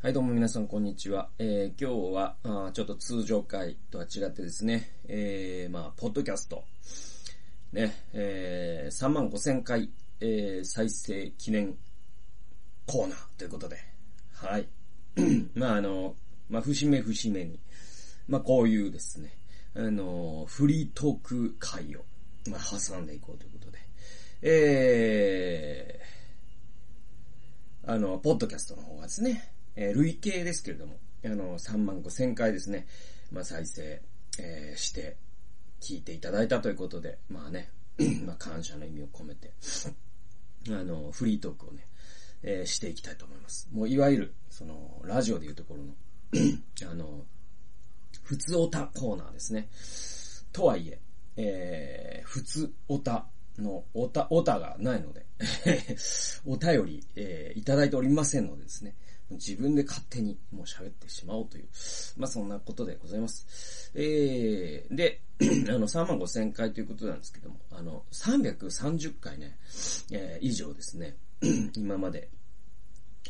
はい、どうも皆さん、こんにちは。えー、今日はあ、ちょっと通常回とは違ってですね、えー、まあ、ポッドキャスト、ね、えー、3万5千回、えー、再生記念コーナーということで、はい。まあ、あの、まあ、節目節目に、まあ、こういうですね、あの、フリートーク会を、まあ、挟んでいこうということで、えー、あの、ポッドキャストの方はですね、えー、累計ですけれども、あの、3万5千回ですね、まあ、再生、えー、して、聞いていただいたということで、まあね、まあ、感謝の意味を込めて、あの、フリートークをね、えー、していきたいと思います。もう、いわゆる、その、ラジオでいうところの あの、普通オタコーナーですね。とはいえ、えー、普通オタのおた、おたがないので お便り、えー、いただいておりませんのでですね、自分で勝手にもう喋ってしまおうという、まあそんなことでございます。えー、で、あの、3万5千回ということなんですけども、あの、330回ね、えー、以上ですね、今まで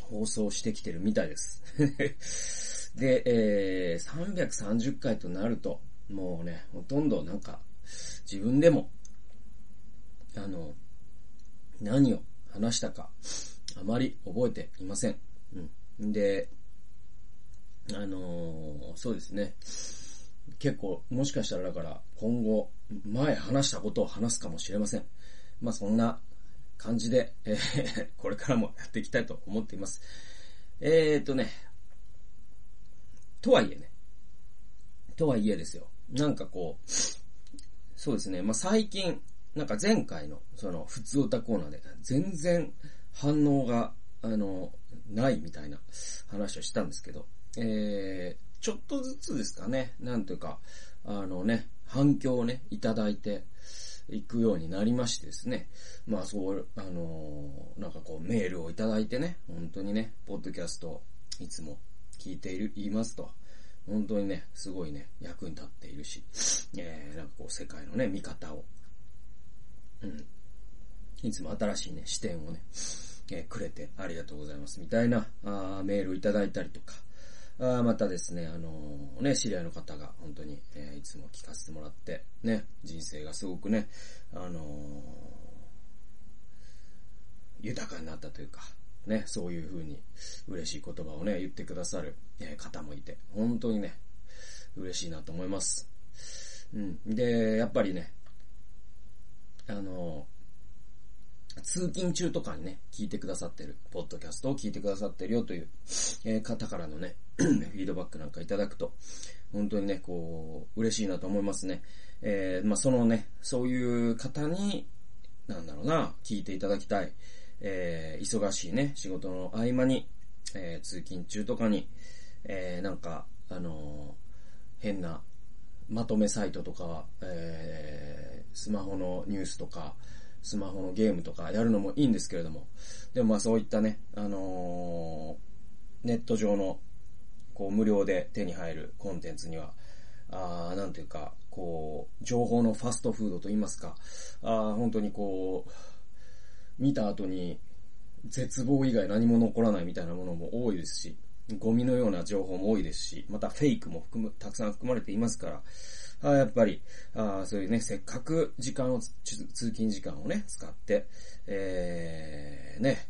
放送してきてるみたいです。で、えー、330回となると、もうね、ほとんどなんか、自分でも、あの、何を話したか、あまり覚えていません。うん。で、あのー、そうですね。結構、もしかしたらだから、今後、前話したことを話すかもしれません。まあ、そんな感じで、えー、これからもやっていきたいと思っています。えーとね、とはいえね、とはいえですよ。なんかこう、そうですね、まあ、最近、なんか前回の、その、普通歌コーナーで、全然反応が、あの、ないみたいな話をしたんですけど、えー、ちょっとずつですかね、なんというか、あのね、反響をね、いただいていくようになりましてですね、まあそう、あのー、なんかこうメールをいただいてね、本当にね、ポッドキャストいつも聞いている、言いますと、本当にね、すごいね、役に立っているし、えー、なんかこう世界のね、見方を、うん、いつも新しいね、視点をね、えー、くれてありがとうございますみたいなあメールをいただいたりとか、あまたですね、あのー、ね、知り合いの方が本当に、えー、いつも聞かせてもらって、ね、人生がすごくね、あの、豊かになったというか、ね、そういう風に嬉しい言葉をね、言ってくださる、え方もいて、本当にね、嬉しいなと思います。うん。で、やっぱりね、あの通勤中とかにね、聞いてくださってる、ポッドキャストを聞いてくださってるよという、えー、方からのね、フィードバックなんかいただくと、本当にね、こう、嬉しいなと思いますね。えー、まあ、そのね、そういう方に、なんだろうな、聞いていただきたい。えー、忙しいね、仕事の合間に、えー、通勤中とかに、えー、なんか、あの変な、まとめサイトとか、えー、スマホのニュースとか、スマホのゲームとかやるのもいいんですけれども、でもまあそういったね、あのー、ネット上の、こう無料で手に入るコンテンツには、あなんていうか、こう、情報のファストフードと言いますか、あ本当にこう、見た後に絶望以外何も残らないみたいなものも多いですし、ゴミのような情報も多いですし、またフェイクも含む、たくさん含まれていますから、あやっぱりあ、そういうね、せっかく時間を、通勤時間をね、使って、えー、ね、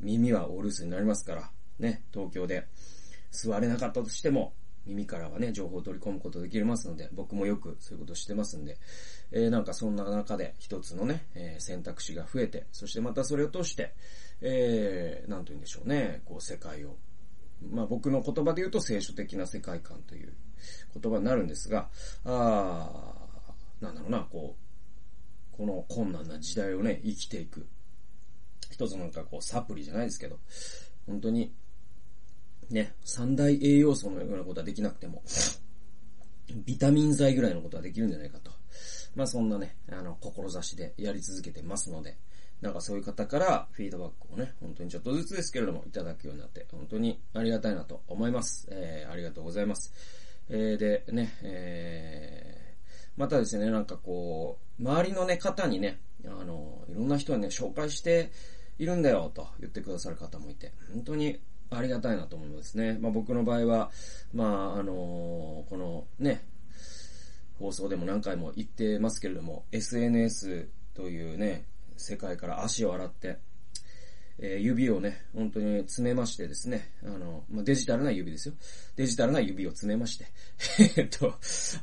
耳はお留守になりますから、ね、東京で座れなかったとしても、耳からはね、情報を取り込むことできますので、僕もよくそういうことしてますんで、えー、なんかそんな中で一つのね、えー、選択肢が増えて、そしてまたそれを通して、えー、なんと言うんでしょうね、こう世界を、まあ僕の言葉で言うと聖書的な世界観という言葉になるんですが、あなんだろうな、こう、この困難な時代をね、生きていく。一つなんかこうサプリじゃないですけど、本当に、ね、三大栄養素のようなことはできなくても、ビタミン剤ぐらいのことはできるんじゃないかと。まあそんなね、あの、志でやり続けてますので、なんかそういう方からフィードバックをね、本当にちょっとずつですけれどもいただくようになって、本当にありがたいなと思います。えー、ありがとうございます。えー、で、ね、えー、またですね、なんかこう、周りのね、方にね、あの、いろんな人にね、紹介しているんだよ、と言ってくださる方もいて、本当にありがたいなと思いますね。まあ僕の場合は、まああのーこのね、放送でも何回も言ってますけれども、SNS というね、世界から足を洗って、えー指をね、本当に詰めましてですね、あの、まあ、デジタルな指ですよ。デジタルな指を詰めまして、えっと、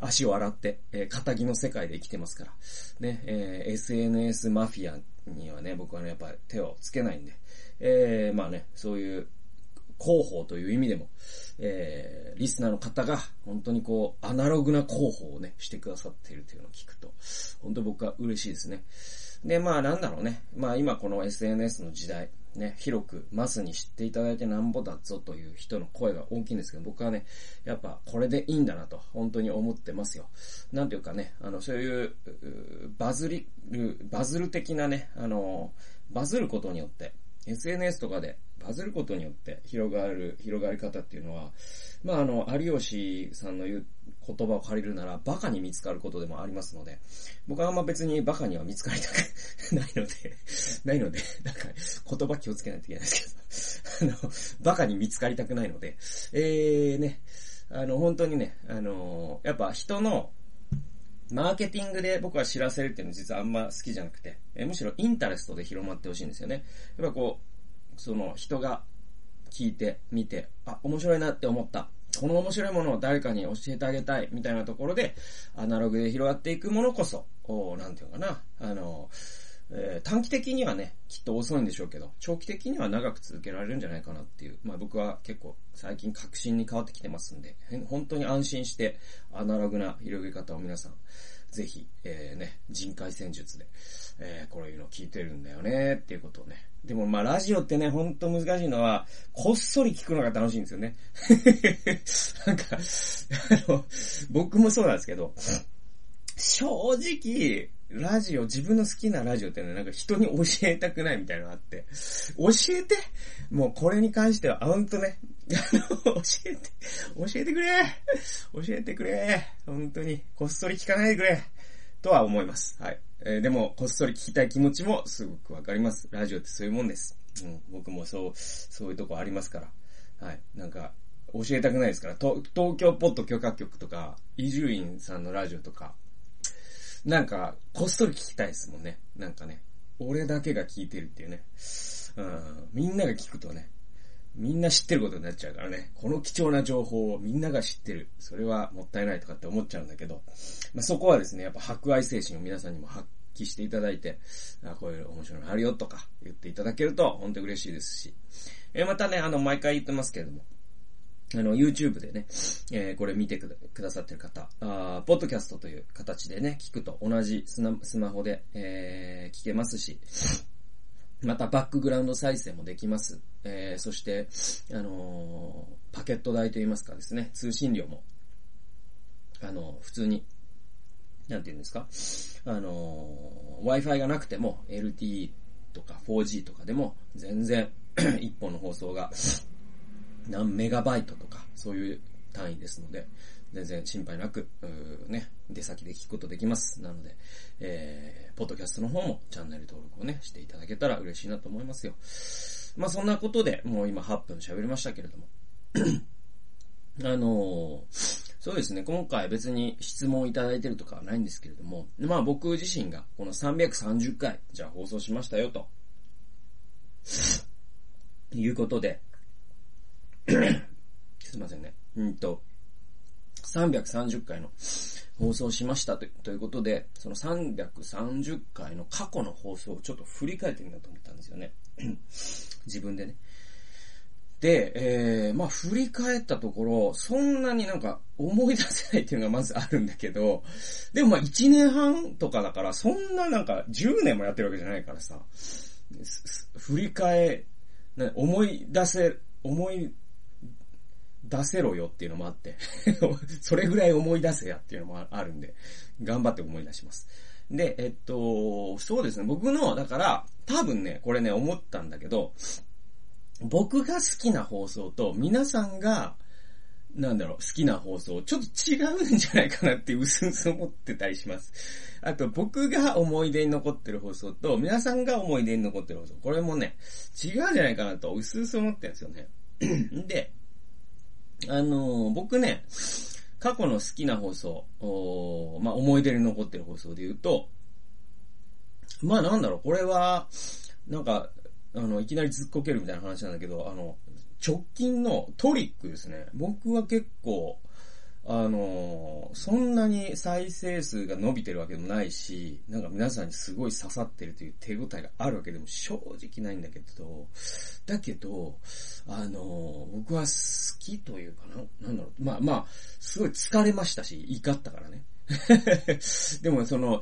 足を洗って、えー、仇の世界で生きてますから、ね、えー SNS マフィアにはね、僕はね、やっぱり手をつけないんで、えーまあね、そういう、広報という意味でも、えー、リスナーの方が本当にこう、アナログな広報をね、してくださっているというのを聞くと、本当に僕は嬉しいですね。で、まあなんだろうね。まあ今この SNS の時代、ね、広くマスに知っていただいてなんぼだぞという人の声が大きいんですけど、僕はね、やっぱこれでいいんだなと、本当に思ってますよ。なんていうかね、あの、そういう、バズり、バズる的なね、あの、バズることによって、SNS とかでバズることによって広がる、広がり方っていうのは、まああの、有吉さんの言う言葉を借りるなら、バカに見つかることでもありますので、僕はあんま別にバカには見つかりたく ないので、ないので、なんか言葉気をつけないといけないですけど、あの、バカに見つかりたくないので、えーね、あの、本当にね、あの、やっぱ人のマーケティングで僕は知らせるっていうのは実はあんま好きじゃなくて、えむしろインタレストで広まってほしいんですよね。やっぱこう、その人が聞いて、見て、あ、面白いなって思った。この面白いものを誰かに教えてあげたいみたいなところで、アナログで広がっていくものこそ、おなんていうかな、あの、えー短期的にはね、きっと遅いんでしょうけど、長期的には長く続けられるんじゃないかなっていう、まあ僕は結構最近確信に変わってきてますんで、本当に安心してアナログな広げ方を皆さん、ぜひ、えー、ね、人海戦術で、えー、こういうの聞いてるんだよねっていうことをね。でもまあラジオってね、ほんと難しいのは、こっそり聞くのが楽しいんですよね。なんか、あの、僕もそうなんですけど、正直、ラジオ、自分の好きなラジオってね、なんか人に教えたくないみたいなのがあって、教えて？もうこれに関しては、あ、ほんとね、あの、教えて、教えてくれ教えてくれ本当に、こっそり聞かないでくれとは思います。はい。えーでも、こっそり聞きたい気持ちもすごくわかります。ラジオってそういうもんです。うん、僕もそう、そういうとこありますから。はい。なんか、教えたくないですから。東京ポッド許可局とか、伊集院さんのラジオとか、なんか、こっそり聞きたいですもんね。なんかね。俺だけが聞いてるっていうね。うん。みんなが聞くとね、みんな知ってることになっちゃうからね。この貴重な情報をみんなが知ってる。それはもったいないとかって思っちゃうんだけど、まあ、そこはですね、やっぱ博愛精神を皆さんにも発揮していただいて、あこういう面白いのあるよとか言っていただけると本当に嬉しいですし。えまたね、あの、毎回言ってますけれども、あの、YouTube でね、えーこれ見てくださってる方、あポッドキャストという形でね、聞くと同じスマホで、えー聞けますし、またバックグラウンド再生もできます。えーそして、あのーパケット代といいますかですね、通信料も、あの普通に、なんて言うんですか、あのー Wi-Fi がなくても LTE とか 4G とかでも全然 一本の放送が何メガバイトとか、そういう単位ですので、全然心配なく、ね、出先で聞くことできます。なので、えー、ポッドキャストの方もチャンネル登録をね、していただけたら嬉しいなと思いますよ。まあそんなことで、もう今8分喋りましたけれども。あのーそうですね、今回別に質問いただいてるとかはないんですけれども、まあ僕自身がこの330回、じゃあ放送しましたよと。いうことで、すいませんね。うんと、330回の放送しましたとということで、その330回の過去の放送をちょっと振り返ってみようと思ったんですよね。自分でね。で、えー、まあ振り返ったところ、そんなになんか思い出せないっていうのがまずあるんだけど、でもまあ1年半とかだから、そんななんか10年もやってるわけじゃないからさ、振り返、思い出せ、思い出せろよっていうのもあって、それぐらい思い出せやっていうのもあるんで、頑張って思い出します。で、えっと、そうですね、僕の、だから、多分ね、これね、思ったんだけど、僕が好きな放送と皆さんが、なんだろう、好きな放送、ちょっと違うんじゃないかなってうすうす思ってたりします。あと、僕が思い出に残ってる放送と、皆さんが思い出に残ってる放送、これもね、違うんじゃないかなとうすうす思ってるんですよね。で、あのー、僕ね、過去の好きな放送、おまあ、思い出に残ってる放送で言うと、まあなんだろう、これは、なんか、あの、いきなりずっこけるみたいな話なんだけど、あの、直近のトリックですね。僕は結構、あの、そんなに再生数が伸びてるわけでもないし、なんか皆さんにすごい刺さってるという手応えがあるわけでも正直ないんだけど、だけど、あの、僕は好きというかな、なんだろう、まあまあ、すごい疲れましたし、怒ったからね。でもその、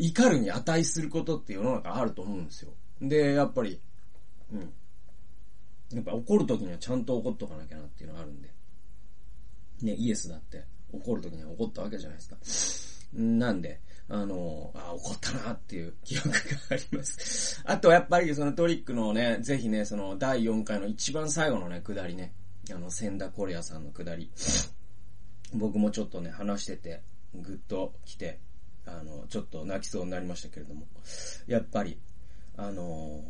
怒るに値することって世の中あると思うんですよ。で、やっぱり、うん。やっぱ怒るときにはちゃんと怒っとかなきゃなっていうのがあるんで。ね、イエスだって怒るときに怒ったわけじゃないですか。なんで、あの、あ、怒ったなっていう記憶があります。あとやっぱりそのトリックのね、ぜひね、その第4回の一番最後のね、下りね、あの、千田コレアさんの下り。僕もちょっとね、話してて、ぐっと来て、あの、ちょっと泣きそうになりましたけれども、やっぱり、あの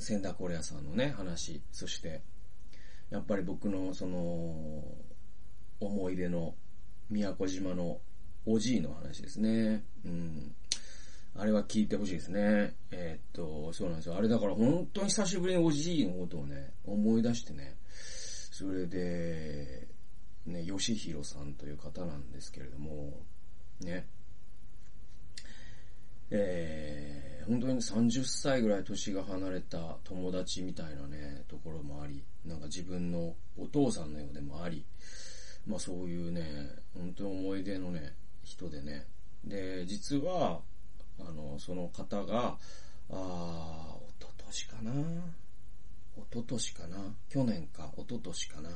千田コレアさんのね、話、そして、やっぱり僕のその、思い出の宮古島のおじいの話ですね。うん。あれは聞いてほしいですね。えー、っと、そうなんですよ。あれだから本当に久しぶりにおじいのことをね、思い出してね。それで、ね、吉弘さんという方なんですけれども、ね。えー、本当に30歳ぐらい年が離れた友達みたいなね、ところもあり、なんか自分のお父さんのようでもあり、まあそういうね、本当に思い出のね、人でね。で、実は、あの、その方が、ああ、おととしかな？おととしかな？去年か、おととしかな？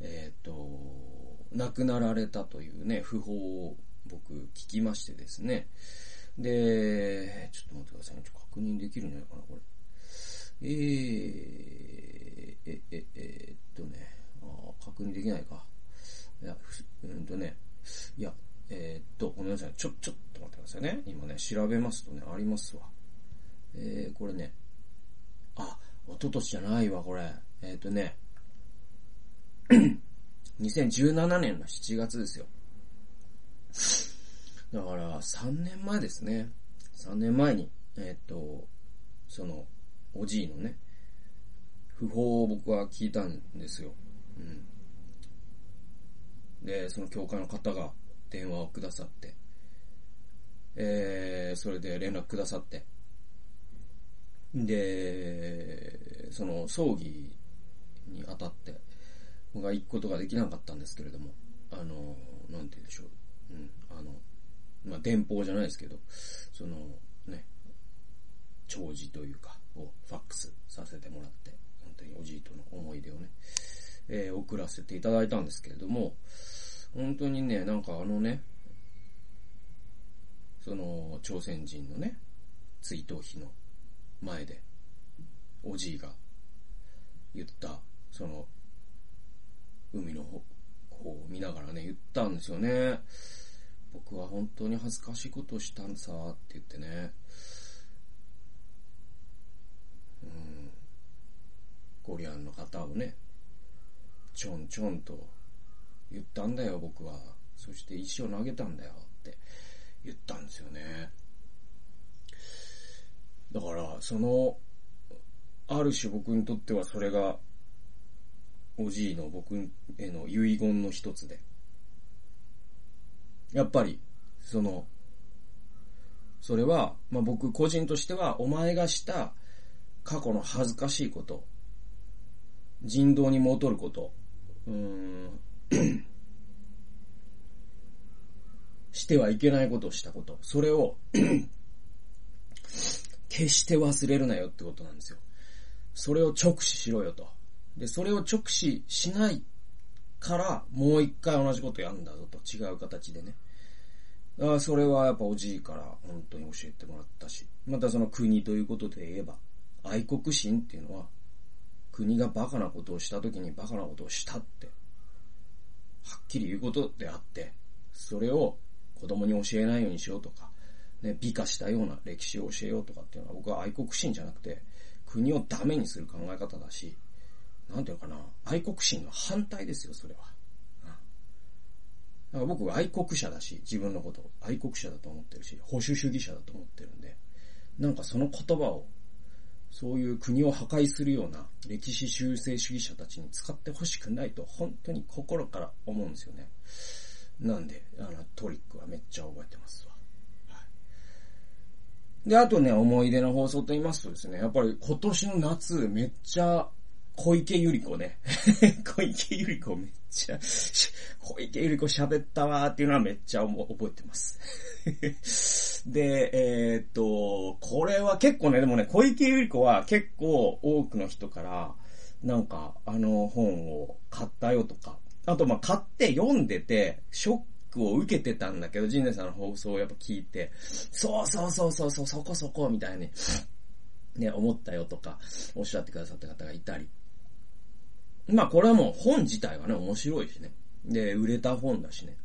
えっ、ー、と、亡くなられたというね、訃報を僕聞きましてですね。で、ちょっと待ってくださいね。ちょっと確認できるんじゃないかな、これ。えー、え、え、えー、っとね、あ確認できないか。いや、うんとね、いや、えー、っと、ごめんなさい。ちょ、ちょっと待ってくださいね。今ね、調べますとね、ありますわ。えー、これね、あ、一昨年じゃないわ、これ。えー、っとね、2017年の7月ですよ。だから、3年前ですね。3年前に、えっと、その、おじいのね、訃報を僕は聞いたんですよ。うん。で、その教会の方が電話をくださって、えー、それで連絡くださって、で、その葬儀にあたって、僕は行くことができなかったんですけれども、あの、なんて言うんでしょう。うん、あの、まあ、電報じゃないですけど、その、ね、弔辞というか、をファックスさせてもらって、本当におじいとの思い出をね、えー、送らせていただいたんですけれども、本当にね、なんかあのね、その、朝鮮人のね、追悼碑の前で、おじいが言った、その、海の方を見ながらね、言ったんですよね。僕は本当に恥ずかしいことをしたんさ、って言ってね。うん。コリアンの方をね、ちょんちょんと言ったんだよ、僕は。そして石を投げたんだよって言ったんですよね。だから、その、ある種僕にとってはそれが、おじいの僕への遺言の一つで。やっぱり、その、それは、まあ、僕個人としては、お前がした過去の恥ずかしいこと、人道に戻ること、うーん、してはいけないことをしたこと。それを 決して忘れるなよってことなんですよ。それを直視しろよと。で、それを直視しないから、もう一回同じことやるんだぞと。違う形でね。あそれはやっぱおじいから本当に教えてもらったし。またその国ということで言えば、愛国心っていうのは、国がバカなことをした時にバカなことをしたって、はっきり言うことであって、それを子供に教えないようにしようとか、ね、美化したような歴史を教えようとかっていうのは僕は愛国心じゃなくて、国をダメにする考え方だし、なんていうかな、愛国心の反対ですよ、それは。だから僕は愛国者だし、自分のことを愛国者だと思ってるし、保守主義者だと思ってるんで、なんかその言葉を、そういう国を破壊するような歴史修正主義者たちに使ってほしくないと本当に心から思うんですよね。なんで、あの、トリックはめっちゃ覚えてますわ。はい。で、あとね、思い出の放送と言いますとですね、やっぱり今年の夏めっちゃ小池百合子ね。小池百合子めっちゃ、小池百合子喋ったわーっていうのはめっちゃ覚えてます。で、えー、っと、これは結構ね、でもね、小池百合子は結構多くの人から、なんか、あの本を買ったよとか、あとまあ買って読んでて、ショックを受けてたんだけど、ジンネさんの放送をやっぱ聞いて、そうそうそうそうそう、そこそこ、みたいに、ね、思ったよとか、おっしゃってくださった方がいたり。まあこれはもう本自体はね、面白いしね。で、売れた本だしね。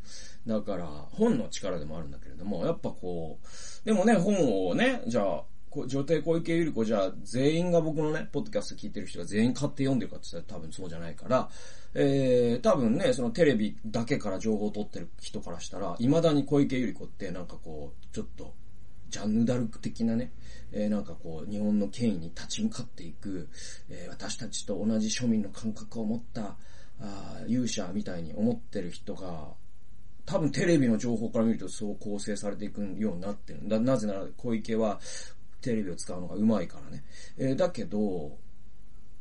だから、本の力でもあるんだけれども、やっぱこう、でもね、本をね、じゃあ、女帝小池百合子じゃあ、全員が僕のね、ポッドキャスト聞いてる人が全員買って読んでるかって言ったら多分そうじゃないから、えー、多分ね、そのテレビだけから情報を取ってる人からしたら、未だに小池百合子ってなんかこう、ちょっと、ジャンヌ・ダルク的なね、えー、なんかこう、日本の権威に立ち向かっていく、えー、私たちと同じ庶民の感覚を持った、あ勇者みたいに思ってる人が、多分テレビの情報から見るとそう構成されていくようになってる。だなぜなら小池はテレビを使うのが上手いからね。えー、だけど、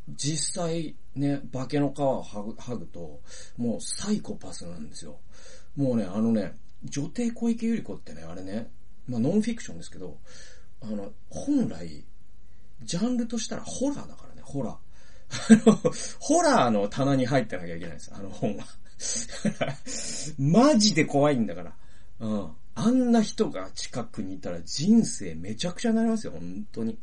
実際ね、化けの皮を剥ぐと、もうサイコパスなんですよ。もうね、あのね、女帝小池百合子ってね、あれね、まあノンフィクションですけど、あの、本来、ジャンルとしたらホラーだからね、ホラー。あの、ホラーの棚に入ってなきゃいけないんです、あの本は。マジで怖いんだから。うん。あんな人が近くにいたら人生めちゃくちゃになりますよ、本当に。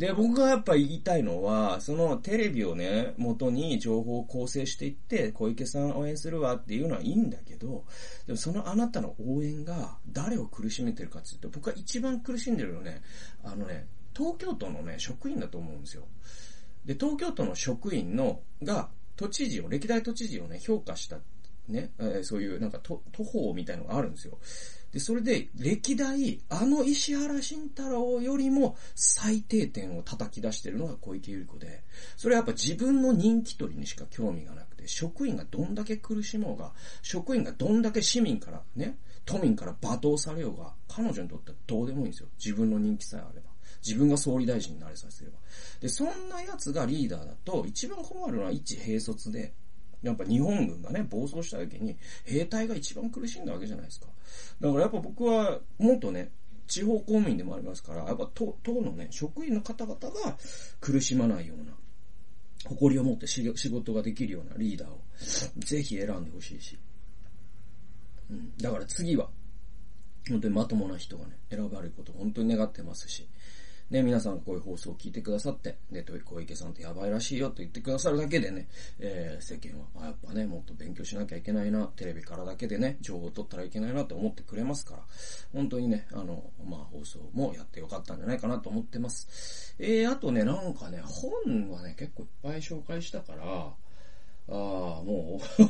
で、僕がやっぱ言いたいのは、そのテレビをね、元に情報を構成していって、小池さん応援するわっていうのはいいんだけど、でもそのあなたの応援が誰を苦しめてるかっていうと、僕は一番苦しんでるのね、あのね、東京都のね、職員だと思うんですよ。で、東京都の職員の、が、都知事を、歴代都知事をね、評価した、ね、えー、そういうなんか都、都法みたいのがあるんですよ。で、それで、歴代、あの石原慎太郎よりも最低点を叩き出してるのが小池百合子で、それはやっぱ自分の人気取りにしか興味がなくて、職員がどんだけ苦しもうが、職員がどんだけ市民からね、都民から罵倒されようが、彼女にとってはどうでもいいんですよ。自分の人気さえあれば。自分が総理大臣になれさせれば。で、そんな奴がリーダーだと、一番困るのは一兵卒で、やっぱ日本軍がね、暴走した時に、兵隊が一番苦しんだわけじゃないですか。だからやっぱ僕は、もっとね、地方公務員でもありますから、やっぱ党のね、職員の方々が苦しまないような、誇りを持って仕事ができるようなリーダーを、ぜひ選んでほしいし。うん。だから次は、本当にまともな人がね、選ばれることを本当に願ってますし、ね、皆さんこういう放送を聞いてくださって、ね、小池さんってやばいらしいよと言ってくださるだけでね、えー、世間は、あ、やっぱね、もっと勉強しなきゃいけないな、テレビからだけでね、情報を取ったらいけないなって思ってくれますから、本当にね、あの、まあ、放送もやってよかったんじゃないかなと思ってます。えー、あとね、なんかね、本はね、結構いっぱい紹介したから、ああ、もう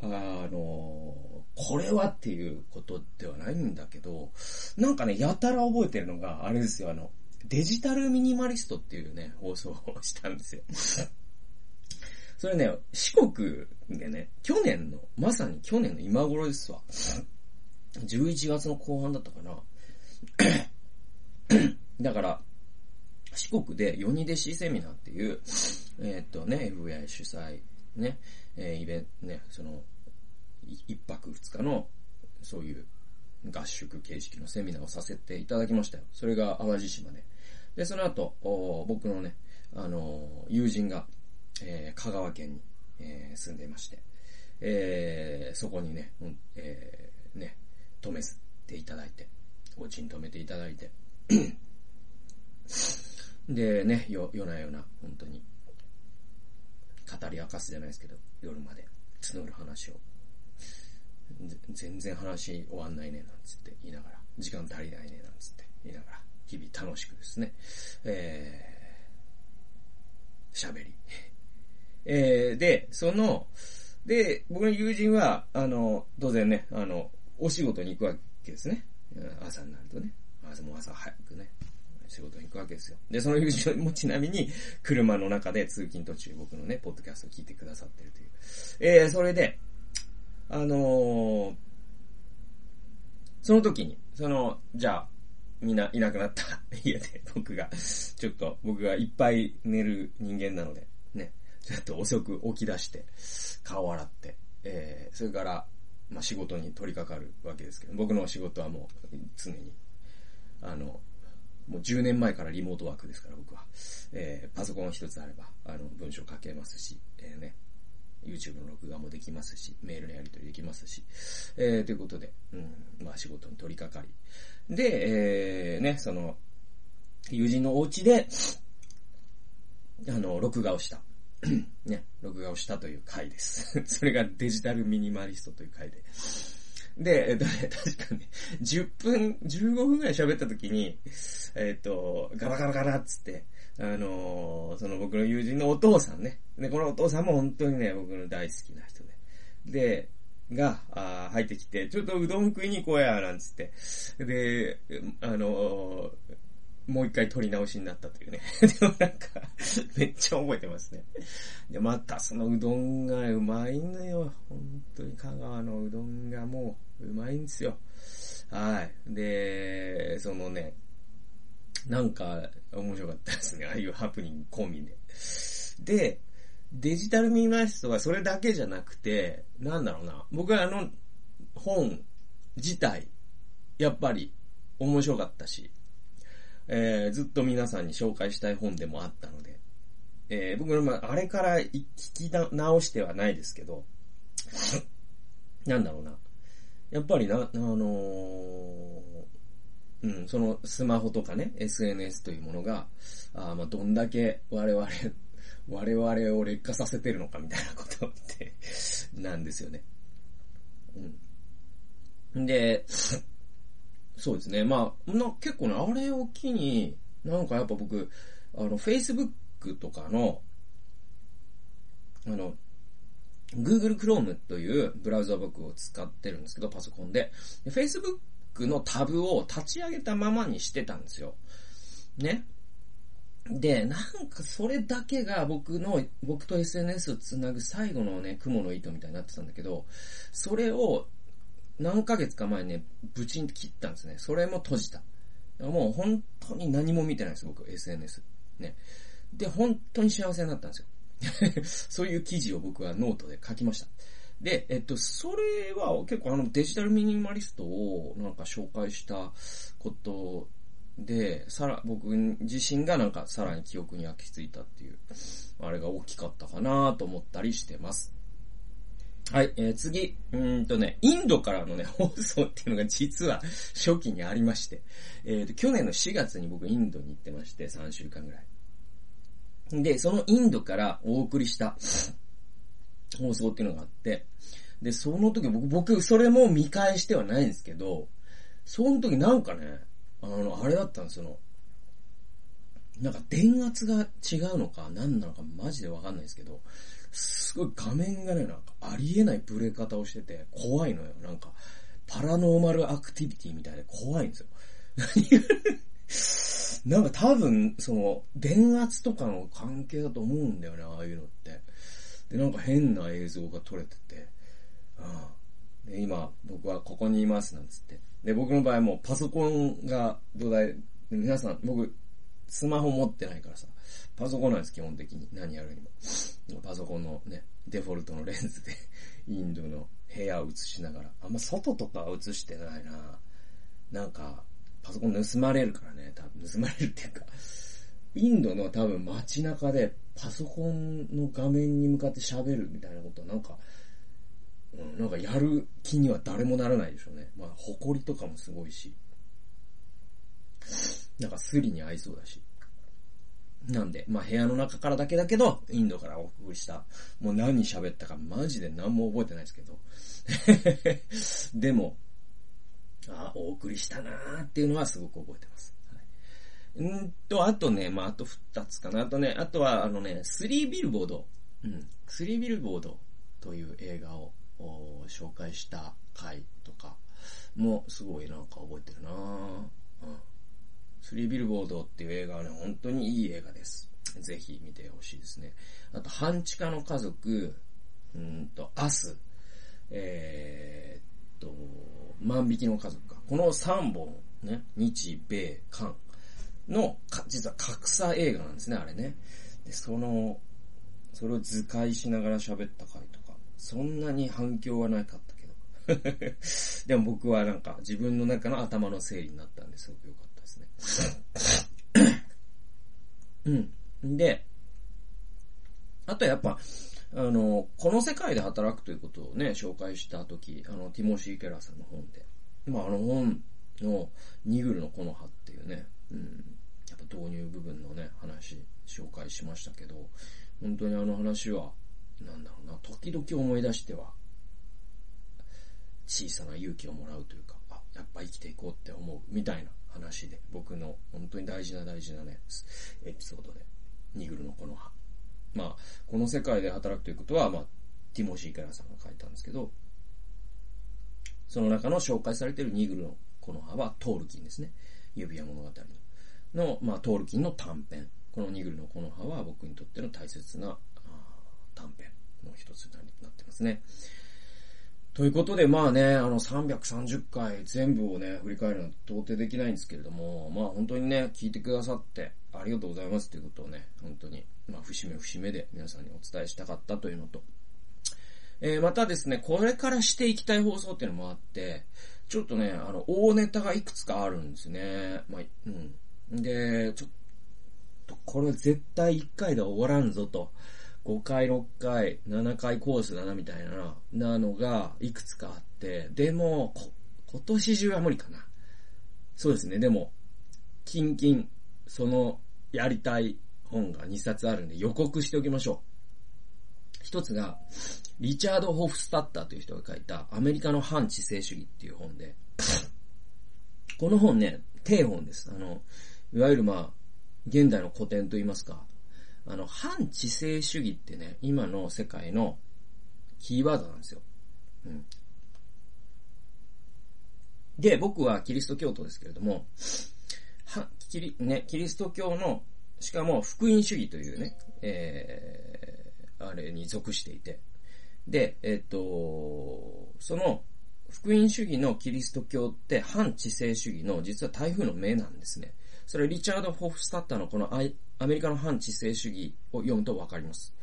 あのこれはっていうことではないんだけど、なんかね、やたら覚えてるのが、あれですよ、あの、デジタルミニマリストっていうね、放送をしたんですよ。それね、四国でね、去年の、まさに去年の今頃ですわ。11月の後半だったかな。だから、四国でヨニ弟子セミナーっていう、えー、っとね、FBI 主催、ね、えー、イベント、ね、その、一泊二日の、そういう合宿形式のセミナーをさせていただきましたよ。それが淡路島で。で、その後、僕のね、あの、友人が、えー、香川県に、えー、住んでいまして、えー、そこにね、うん、えー、ね、止めていただいて、お家に止めていただいて、でね、よ、夜な夜な、本当に、語り明かすじゃないですけど、夜まで。募る話を。全然話終わんないね、なんつって言いながら、時間足りないね、なんつって言いながら、日々楽しくですね、え喋り。えー、で、その、で、僕の友人は、あの、当然ね、あの、お仕事に行くわけですね。朝になるとね。朝も朝早くね、仕事に行くわけですよ。で、その友人もちなみに、車の中で通勤途中僕のね、ポッドキャストを聞いてくださってるという。えー、それで、あのー、その時に、その、じゃあ、みんないなくなった 家で僕が、ちょっと僕がいっぱい寝る人間なので、ね、ちょっと遅く起き出して、顔洗って、えー、それから、まあ、仕事に取り掛かるわけですけど、僕の仕事はもう常に、あの、もう10年前からリモートワークですから僕は。えー、パソコン一つあれば、あの、文章書けますし、えー、ね、YouTube の録画もできますし、メールのやり取りできますし、えー、ということで、うん、まあ仕事に取り掛かり。で、えー、ね、その、友人のお家で、あの、録画をした。ね、録画をしたという回です。それがデジタルミニマリストという回で。で、えっと、確かに、10分、15分ぐらい喋った時に、えっと、ガラガラガラっつって、あのー、その僕の友人のお父さんね。で、このお父さんも本当にね、僕の大好きな人で。で、が、あ入ってきて、ちょっとうどん食いに行こうや、なんつって。で、あのー、もう一回撮り直しになったというね。でもなんか、めっちゃ覚えてますね。で、またそのうどんがうまいのよ。本当に香川のうどんがもううまいんですよ。はい。で、そのね、なんか面白かったですね。ああいうハプニング込みで。で、デジタルミニマリストはそれだけじゃなくて、なんだろうな。僕はあの本自体、やっぱり面白かったし、えー、ずっと皆さんに紹介したい本でもあったので、えー、僕の、まあ、あれから聞き直してはないですけど、なんだろうな。やっぱりな、あのー、うん、そのスマホとかね、SNS というものが、あまあ、どんだけ我々、我々を劣化させてるのかみたいなことってなんですよね。うん。で、そうですね。まあ、な結構ね、あれを機に、なんかやっぱ僕、あの、Facebook とかの、あの、Google Chrome というブラウザ僕を使ってるんですけど、パソコンで。Facebook のタブを立ち上げたままにしてたんですよ。ね。で、なんかそれだけが僕の、僕と SNS をつなぐ最後のね、雲の糸みたいになってたんだけど、それを何ヶ月か前ね、ブチンって切ったんですね。それも閉じた。もう本当に何も見てないです、僕、SNS。ね。で、本当に幸せになったんですよ。そういう記事を僕はノートで書きました。で、えっと、それは結構あのデジタルミニマリストをなんか紹介したことで、さら、僕自身がなんかさらに記憶に焼き付いたっていう、あれが大きかったかなと思ったりしてます。はい、えー、次、うんとね、インドからのね、放送っていうのが実は初期にありまして、えーと、去年の4月に僕インドに行ってまして、3週間ぐらい。で、そのインドからお送りした放送っていうのがあって、で、その時僕、僕、それも見返してはないんですけど、その時なんかね、あの、あれだったんですよ。なんか電圧が違うのか何なのかマジでわかんないですけど、すごい画面がね、なんかありえないブレ方をしてて怖いのよ。なんか、パラノーマルアクティビティみたいで怖いんですよ。なんか多分、その、電圧とかの関係だと思うんだよね、ああいうのって。で、なんか変な映像が撮れてて、うん。で、今、僕はここにいます、なんつって。で、僕の場合もパソコンが土台、皆さん、僕、スマホ持ってないからさ、パソコンなんです、基本的に。何やるにも。パソコンのね、デフォルトのレンズで インドの部屋を映しながら。あんま外とかは映してないななんか、パソコン盗まれるからね、多分盗まれるっていうか、インドの多分街中でパソコンの画面に向かって喋るみたいなことはなんか、うん、なんかやる気には誰もならないでしょうね。まあ、埃とかもすごいし。なんかスリに合いそうだし。なんで、まあ部屋の中からだけだけど、インドからお送りした。もう何喋ったかマジで何も覚えてないですけど。でも、あお送りしたなーっていうのはすごく覚えてます。はい、んと、あとね、まあ、あと二つかな。あとね、あとは、あのね、スリービルボード。うん。スリービルボードという映画を紹介した回とかもすごいなんか覚えてるなうん。スリービルボードっていう映画はね、本当にいい映画です。ぜひ見てほしいですね。あと、半地下の家族、うんと、アス、えー、っと、万引きの家族か。この3本、ね、日、米、韓の、実は格差映画なんですね、あれね。で、その、それを図解しながら喋った回とか、そんなに反響はなかったけど。でも僕はなんか自分の中の頭の整理になったんですごく良かったですね。うん。で、あとやっぱ、あの、この世界で働くということをね、紹介したとき、あの、ティモシー・ケラーさんの本で、まあ、あの本のニグルのこの葉っていうね、うん、やっぱ導入部分のね、話、紹介しましたけど、本当にあの話は、なんだろうな、時々思い出しては、小さな勇気をもらうというか、あ、やっぱ生きていこうって思う、みたいな話で、僕の本当に大事な大事なね、エピソードで、ニグルのこの葉。まあ、この世界で働くということは、まあ、ティモシー・ケラさんが書いたんですけど、その中の紹介されているニグルのこの葉はトールキンですね。指輪物語の。の、まあ、トールキンの短編。このニグルのこの葉は僕にとっての大切な短編の一つになってますね。ということで、まあね、あの330回全部をね、振り返るのは到底できないんですけれども、まあ本当にね、聞いてくださってありがとうございますということをね、本当に、まあ節目節目で皆さんにお伝えしたかったというのと、えー、またですね、これからしていきたい放送っていうのもあって、ちょっとね、あの、大ネタがいくつかあるんですね。まあ、うん。で、ちょっと、これ絶対1回で終わらんぞと。5回、6回、7回コースだな、みたいな、なのが、いくつかあって、でも、今年中は無理かな。そうですね、でも、キンキン、その、やりたい本が2冊あるんで予告しておきましょう。一つが、リチャード・ホフスタッターという人が書いた、アメリカの反知性主義っていう本で、この本ね、低本です。あの、いわゆるまあ、現代の古典といいますか、あの、反知性主義ってね、今の世界のキーワードなんですよ。うん。で、僕はキリスト教徒ですけれども、は、キリ、ね、キリスト教の、しかも福音主義というね、えー、あれに属していて、で、えっ、と、その、福音主義のキリスト教って反知性主義の実は台風の目なんですね。それリチャード・ホフスタッターのこのアメリカの反知性主義を読むとわかります。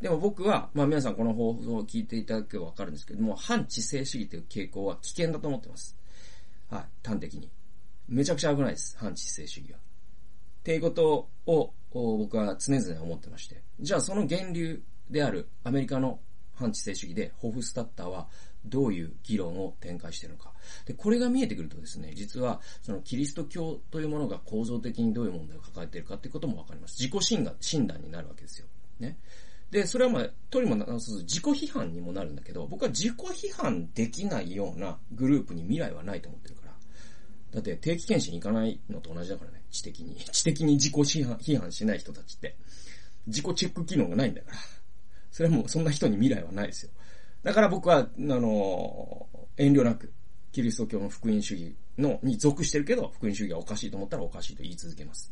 でも僕は、まあ皆さんこの放送を聞いていただけばわかるんですけども、反知性主義という傾向は危険だと思ってます。はい、端的に。めちゃくちゃ危ないです、反知性主義は。っていうことを僕は常々思ってまして。じゃあその源流であるアメリカの反知性主義でホフスタッターはどういう議論を展開しているのか。で、これが見えてくるとですね、実は、そのキリスト教というものが構造的にどういう問題を抱えているかっていうこともわかります。自己診断、診断になるわけですよ。ね。で、それはまあ、とりもなさず自己批判にもなるんだけど、僕は自己批判できないようなグループに未来はないと思ってるから。だって定期検診行かないのと同じだからね、知的に。知的に自己批判批判しない人たちって。自己チェック機能がないんだから。それはもうそんな人に未来はないですよ。だから僕は、あの、遠慮なく、キリスト教の福音主義の、に属してるけど、福音主義がおかしいと思ったらおかしいと言い続けます。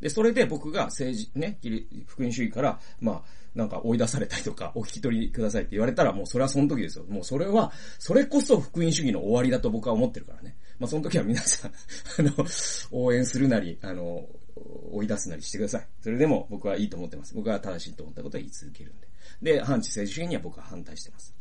で、それで僕が政治、ね、福音主義から、まあ、なんか追い出されたりとか、お引き取りくださいって言われたら、もうそれはその時ですよ。もうそれは、それこそ福音主義の終わりだと僕は思ってるからね。まあその時は皆さん あの、応援するなり、あの、追い出すなりしてください。それでも僕はいいと思ってます。僕は正しいと思ったことは言い続けるんで。で、反知性主義には僕は反対してます。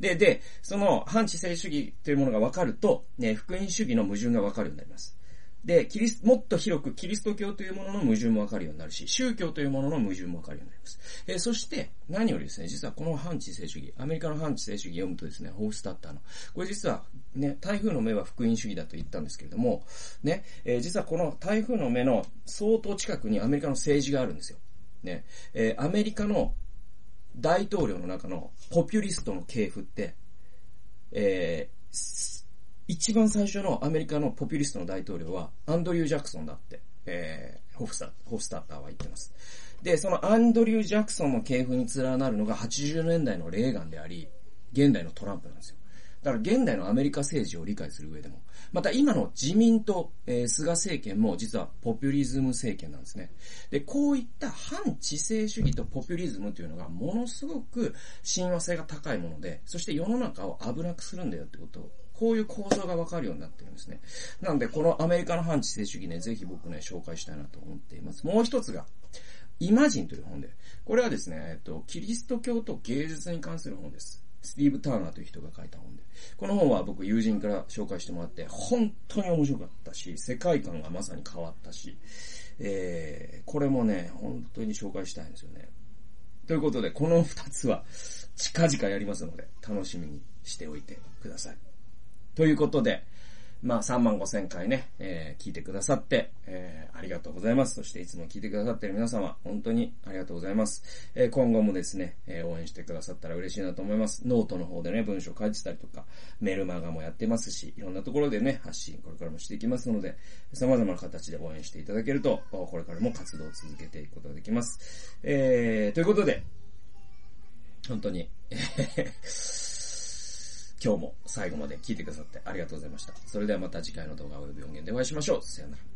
で、で、その反知性主義というものが分かると、ね、福音主義の矛盾が分かるようになります。で、キリス、もっと広くキリスト教というものの矛盾もわかるようになるし、宗教というものの矛盾もわかるようになります。えー、そして、何よりですね、実はこの反知性主義、アメリカの反知性主義読むとですね、ホースタッターの、これ実は、ね、台風の目は福音主義だと言ったんですけれども、ね、えー、実はこの台風の目の相当近くにアメリカの政治があるんですよ。ね、えー、アメリカの大統領の中のポピュリストの系譜って、えー、一番最初のアメリカのポピュリストの大統領はアンドリュー・ジャクソンだってえー、ホフスタホフスタッターは言ってます。で、そのアンドリュー・ジャクソンの系譜に連なるのが80年代のレーガンであり、現代のトランプなんですよ。だから現代のアメリカ政治を理解する上でも、また今の自民党、えー、菅政権も実はポピュリズム政権なんですね。で、こういった反知性主義とポピュリズムというのがものすごく親和性が高いもので、そして世の中を危なくするんだよってことをこういう構造がわかるようになってるんですね。なので、このアメリカの反知性主義ね、ぜひ僕ね、紹介したいなと思っています。もう一つが、イマジンという本で、これはですね、えっと、キリスト教と芸術に関する本です。スティーブ・ターナーという人が書いた本で。この本は僕友人から紹介してもらって、本当に面白かったし、世界観がまさに変わったし、えー、これもね、本当に紹介したいんですよね。ということで、この二つは近々やりますので、楽しみにしておいてください。ということで、まあ、3万5千回ね、えー、聞いてくださって、えー、ありがとうございます。そしていつも聞いてくださってる皆様、本当にありがとうございます。えー、今後もですね、えー、応援してくださったら嬉しいなと思います。ノートの方でね、文章書いてたりとか、メルマガもやってますし、いろんなところでね、発信これからもしていきますので、様々な形で応援していただけると、これからも活動を続けていくことができます。えー、ということで、本当に、今日も最後まで聞いてくださってありがとうございました。それではまた次回の動画及び音源でお会いしましょう。さよなら。